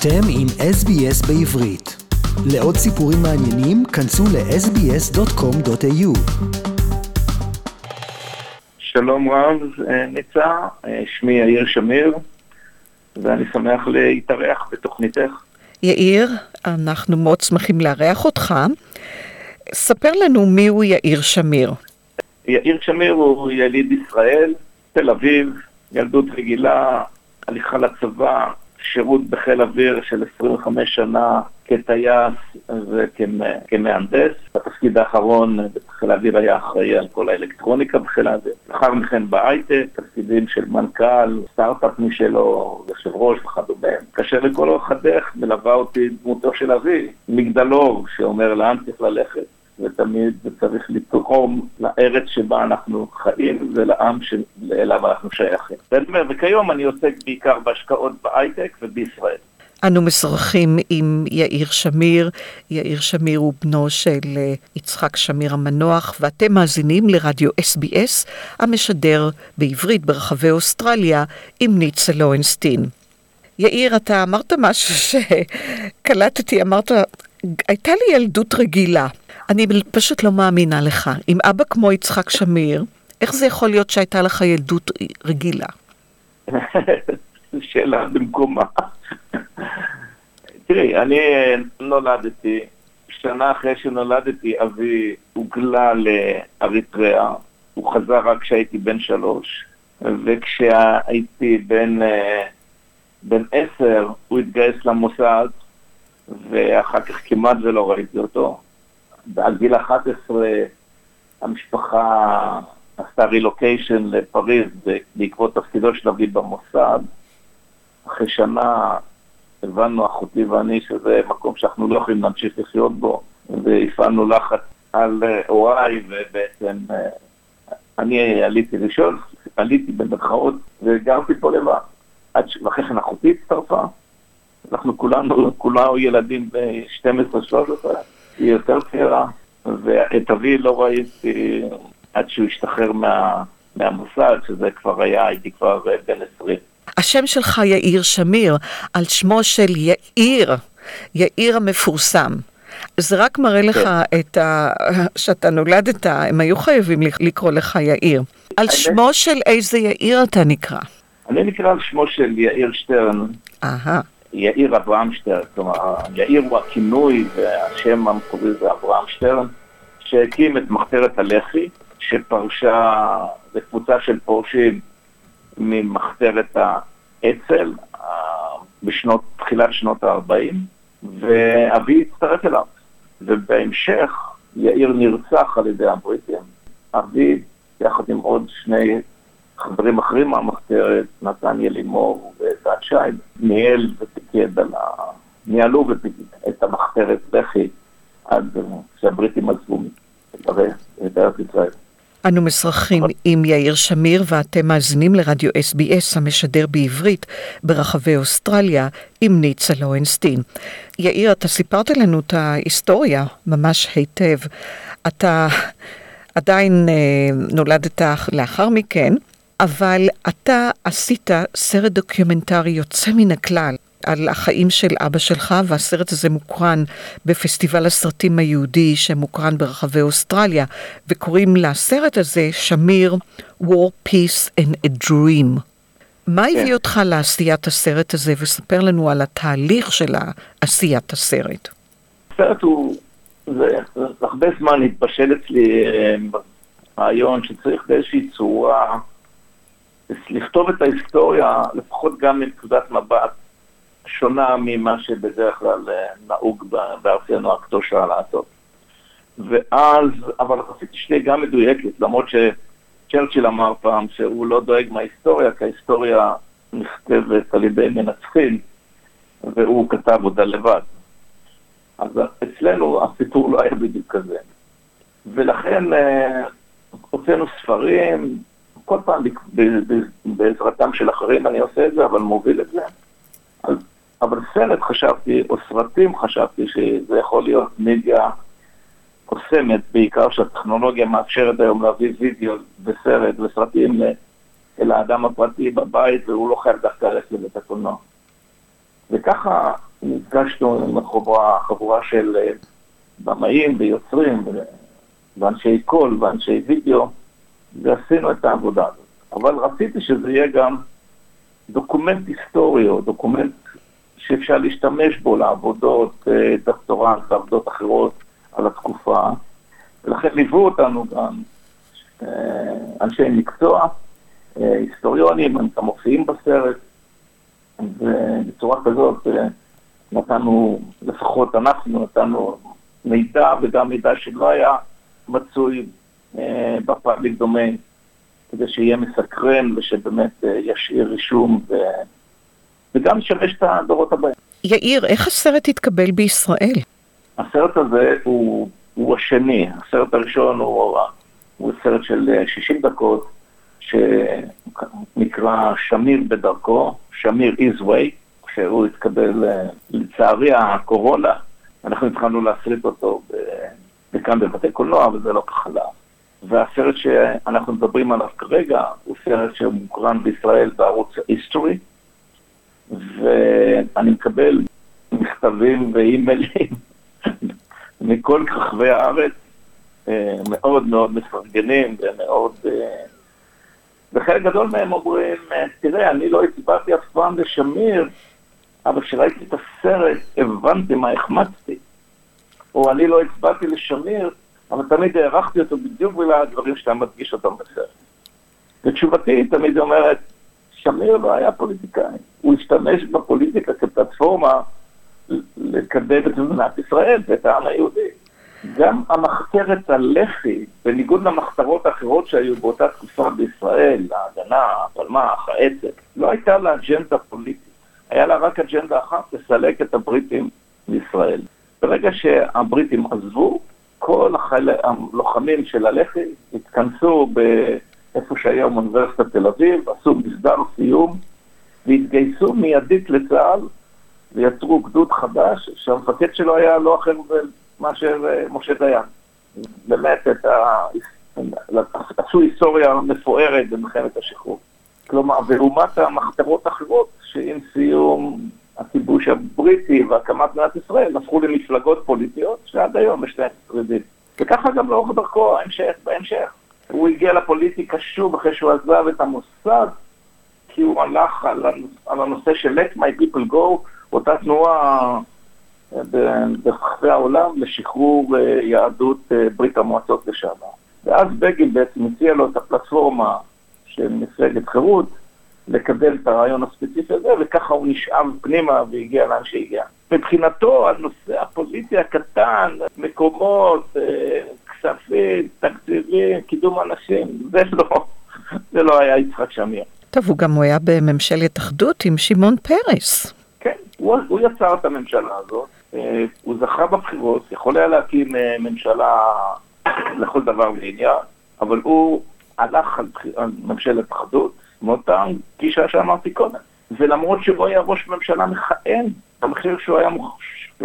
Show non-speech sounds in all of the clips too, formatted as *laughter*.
אתם עם SBS בעברית. לעוד סיפורים מעניינים, כנסו ל-sbs.com.au. שלום רב, אה, ניצה, אה, שמי יאיר שמיר, ואני שמח להתארח בתוכניתך. יאיר, אנחנו מאוד שמחים לארח אותך. ספר לנו מיהו יאיר שמיר. יאיר שמיר הוא יליד ישראל, תל אביב, ילדות רגילה, הליכה לצבא, שירות בחיל אוויר של 25 שנה כטייס וכמהנדס. בתפקיד האחרון בחיל האוויר היה אחראי על כל האלקטרוניקה בחיל האוויר. לאחר מכן בהייטק, תפקידים של מנכ"ל, סטארט-אפ משלו, יושב ראש וכדומה. כאשר לכל אורך הדרך מלווה אותי דמותו של אבי, מגדלור שאומר לאן צריך ללכת. ותמיד צריך לתרום לארץ שבה אנחנו חיים ולעם שאליו אנחנו שייכים. וכיום אני עוסק בעיקר בהשקעות בהייטק ובישראל. אנו משוחחים עם יאיר שמיר. יאיר שמיר הוא בנו של אה, יצחק שמיר המנוח, ואתם מאזינים לרדיו SBS, המשדר בעברית ברחבי אוסטרליה עם ניצה לוינסטין. יאיר, אתה אמרת משהו *laughs* שקלטתי, אמרת, הייתה לי ילדות רגילה. אני פשוט לא מאמינה לך. עם אבא כמו יצחק שמיר, איך זה יכול להיות שהייתה לך ילדות רגילה? *laughs* שאלה במקומה. תראי, אני נולדתי, שנה אחרי שנולדתי אבי הוגלה לאריתריאה, הוא חזר רק כשהייתי בן שלוש, וכשהייתי בן, אה, בן עשר הוא התגייס למוסד, ואחר כך כמעט ולא ראיתי אותו. ועל גיל 11 המשפחה עשתה רילוקיישן לפריז בעקבות תפקידו של אבי במוסד. אחרי שנה הבנו, אחותי ואני, שזה מקום שאנחנו לא יכולים להמשיך לחיות בו, והפעלנו לחץ על הוריי, ובעצם אה, אני עליתי ראשון, עליתי במרכאות, וגרתי פה לבד. ואחרי כן אחותי הצטרפה, אנחנו כולנו, כולנו ילדים ב-12-13, היא יותר צעירה, ואת אבי לא ראיתי עד שהוא השתחרר מה, מהמוסד, שזה כבר היה, הייתי כבר בן 20. השם שלך יאיר שמיר, על שמו של יאיר, יאיר המפורסם. זה רק מראה לך כן. את ה... שאתה נולדת, הם היו חייבים לקרוא לך יאיר. על שמו של איזה יאיר אתה נקרא? אני נקרא על שמו של יאיר שטרן. אהה. יאיר אברהם שטרן, כלומר, יאיר הוא הכינוי והשם המקורי זה אברהם שטרן, שהקים את מחתרת הלח"י, שפרשה, זו של פורשים ממחתרת האצ"ל בשנות, תחילת שנות ה-40, ואבי הצטרף אליו. ובהמשך יאיר נרצח על ידי הבריטים. אבי, יחד עם עוד שני חברים אחרים מהמחתרת, נתניה לימור ודן שייב, ניהל ופיקד על ה... ניהלו את המחתרת לח"י עד שהבריטים עזבו את ארץ ישראל. אנו משוחחים עם יאיר שמיר ואתם מאזינים לרדיו SBS המשדר בעברית ברחבי אוסטרליה עם ניצה לוינסטין. יאיר, אתה סיפרת לנו את ההיסטוריה ממש היטב. אתה עדיין אה, נולדת לאחר מכן, אבל אתה עשית סרט דוקומנטרי יוצא מן הכלל על החיים של אבא שלך, והסרט הזה מוקרן בפסטיבל הסרטים היהודי שמוקרן ברחבי אוסטרליה, וקוראים לסרט הזה שמיר War, Peace and a Dream. מה כן. הביא אותך לעשיית הסרט הזה, וספר לנו על התהליך של עשיית הסרט. הסרט הוא, זה, זה הרבה זמן התבשל אצלי אה, רעיון שצריך באיזושהי צורה לכתוב את ההיסטוריה, לפחות גם מנקודת מבט שונה ממה שבדרך כלל אה, נהוג בארצנו הקדושה לעשות. ואז, אבל רציתי שתהיה גם מדויקת, למרות שצ'רצ'יל אמר פעם שהוא לא דואג מההיסטוריה, כי ההיסטוריה נכתבת על ידי מנצחים, והוא כתב אותה לבד. אז אצלנו הסיפור לא היה בדיוק כזה. ולכן אה, הוצאנו ספרים, כל פעם בעזרתם של אחרים אני עושה את זה, אבל מוביל את זה. אבל סרט חשבתי, או סרטים חשבתי שזה יכול להיות מדיה קוסמת, בעיקר שהטכנולוגיה מאפשרת היום להביא וידאו וסרט וסרטים אל האדם הפרטי בבית, והוא לא חייב דווקא ללכת לבית הקולנוע. וככה נפגשנו עם החבורה, חבורה של אה, במאים ויוצרים ואנשי קול ואנשי וידאו, ועשינו את העבודה הזאת. אבל רציתי שזה יהיה גם דוקומנט היסטורי או דוקומנט שאפשר להשתמש בו לעבודות אה, דוקטורנט ועבודות אחרות על התקופה, ולכן ליוו אותנו גם אה, אנשי מקצוע, אה, היסטוריונים, הם גם מופיעים בסרט, ובצורה כזאת נתנו, לפחות אנחנו נתנו מידע וגם מידע שלא היה מצוי בפאבליק דומיין, כדי שיהיה מסקרן ושבאמת ישאיר רישום ו... וגם לשמש את הדורות הבאים. יאיר, איך הסרט התקבל בישראל? הסרט הזה הוא, הוא השני, הסרט הראשון הוא, הוא סרט של 60 אה, דקות, שנקרא שמיר בדרכו, שמיר is way, כשהוא התקבל, אה, לצערי הקורונה, אנחנו התחלנו להסריט אותו בכאן בבתי קולנוע, וזה לא ככה לה. והסרט שאנחנו מדברים עליו כרגע הוא סרט שמוקרן בישראל בערוץ היסטורי, ואני מקבל מכתבים ואימיילים *laughs* מכל רחבי הארץ, אה, מאוד מאוד מפרגנים ומאוד... אה, וחלק גדול מהם אומרים, אה, תראה, אני לא הצבעתי אף פעם לשמיר, אבל כשראיתי את הסרט הבנתי מה החמצתי. או אני לא הצבעתי לשמיר, אבל תמיד הערכתי אותו בדיוק בגלל הדברים שאתה מדגיש אותם בסרט. ותשובתי תמיד אומרת, שמיר לא היה פוליטיקאי, הוא השתמש בפוליטיקה כפלטפורמה לקדם את מדינת ישראל ואת העם היהודי. גם המחתרת הלח"י, בניגוד למחתרות האחרות שהיו באותה תקופה בישראל, ההגנה, הפלמ"ח, האצ"ל, לא הייתה לה אג'נדה פוליטית. היה לה רק אג'נדה אחת, לסלק את הבריטים מישראל. ברגע שהבריטים עזבו, כל החייל... הלוחמים של הלח"י התכנסו ב... איפה שהיום אוניברסיטת תל אביב, עשו מסדר סיום והתגייסו מיידית לצה"ל ויצרו גדוד חדש שהמפקד שלו היה לא אחר מאשר אה, משה דיין. באמת, את ה... עשו היסטוריה מפוארת במלחמת השחרור. כלומר, ולעומת המחתרות האחרות, שעם סיום הכיבוש הבריטי והקמת מדינת ישראל, הפכו למפלגות פוליטיות שעד היום יש להן שרידים. וככה גם לאורך דרכו ההמשך, בהמשך. הוא הגיע לפוליטיקה שוב אחרי שהוא עזב את המוסד, כי הוא הלך על, על הנושא של let my people go, אותה תנועה אה, ברחבי העולם לשחרור אה, יהדות אה, ברית המועצות לשעבר. ואז בגין בעצם הציע לו את הפלטפורמה של מפלגת חירות, לקדם את הרעיון הספציפי הזה, וככה הוא נשאב פנימה והגיע לאן שהגיע. מבחינתו, הנושא הפוליטי הקטן, מקומות, כספים, תקציבים, קידום אנשים, זה לא, זה לא היה יצחק שמיר. טוב, הוא גם הוא היה בממשלת אחדות עם שמעון פרס. כן, הוא, הוא יצר את הממשלה הזאת, אה, הוא זכה בבחירות, יכול היה להקים אה, ממשלה לכל דבר ועניין, אבל הוא הלך על, על ממשלת אחדות, מאותה גישה שאמרתי קודם. ולמרות שהוא היה ראש ממשלה מכהן, המחיר שהוא היה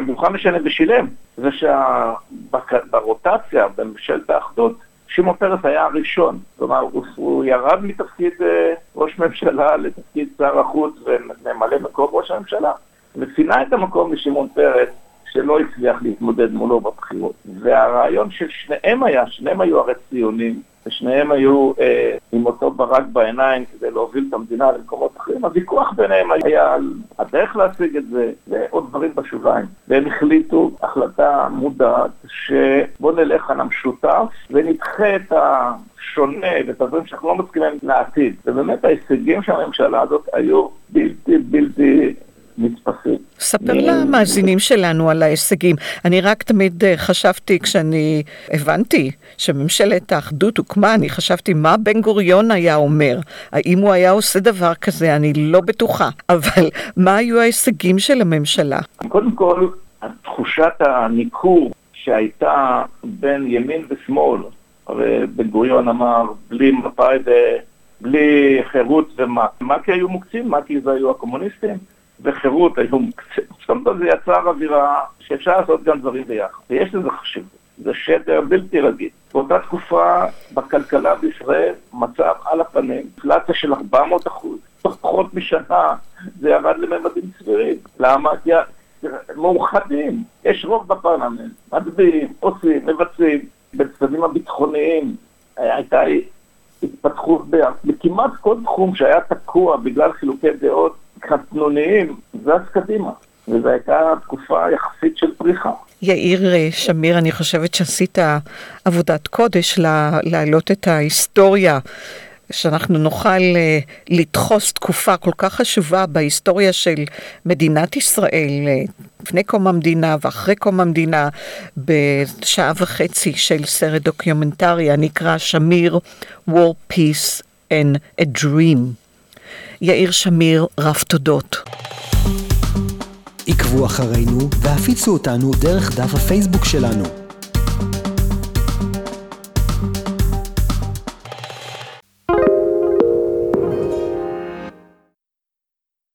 מוכן לשלם ושילם, זה שברוטציה בממשלת האחדות, שמעון פרס היה הראשון. כלומר, הוא, הוא ירד מתפקיד אה, ראש ממשלה לתפקיד שר החוץ וממלא מקום ראש הממשלה, ופינה את המקום לשמעון פרס, שלא הצליח להתמודד מולו בבחירות. והרעיון של שניהם היה, שניהם היו הרי ציונים, ושניהם היו אה, עם אותו ברק בעיניים כדי להוביל את המדינה למקומות אחרים, הוויכוח ביניהם היה על הדרך להשיג את זה ועוד דברים בשוליים. והם החליטו החלטה מודעת שבוא נלך על המשותף ונדחה את השונה ואת הדברים שאנחנו לא מסכימים לעתיד. ובאמת ההישגים של הממשלה הזאת היו בלתי בלתי נתפסים. ספר למאזינים שלנו על ההישגים. אני רק תמיד אה, חשבתי, כשאני הבנתי שממשלת האחדות הוקמה, אני חשבתי מה בן גוריון היה אומר. האם הוא היה עושה דבר כזה? אני לא בטוחה. אבל מה היו ההישגים של הממשלה? קודם כל, תחושת הניכור שהייתה בין ימין ושמאל, הרי בן גוריון אמר, בלי מפא"י ובלי חירות ומה, מה כי היו מוקצים? מה כי זה היו הקומוניסטים? וחירות היו מוקצים. זאת אומרת, זה יצר אווירה שאפשר לעשות גם דברים ביחד, ויש לזה חשיבות. זה שדר בלתי רגיל. באותה תקופה בכלכלה בישראל מצב על הפנים, אינפלציה של 400 אחוז. תוך פחות משנה זה ירד לממדים סבירים. למה? כי רוב בפרלמנט, מצביעים, עושים, מבצעים, בצדדים הביטחוניים הייתה התפתחות בכמעט כל תחום שהיה תקוע בגלל חילוקי דעות קטנוניים, זז קדימה. וזו הייתה תקופה יחסית של פריחה. יאיר אה, שמיר, אני חושבת שעשית עבודת קודש להעלות את ההיסטוריה שאנחנו נוכל אה, לדחוס תקופה כל כך חשובה בהיסטוריה של מדינת ישראל, אה, לפני קום המדינה ואחרי קום המדינה, בשעה וחצי של סרט דוקיומנטרי הנקרא שמיר, War, Peace and a Dream. יאיר שמיר, רב תודות. עקבו אחרינו והפיצו אותנו דרך דף הפייסבוק שלנו.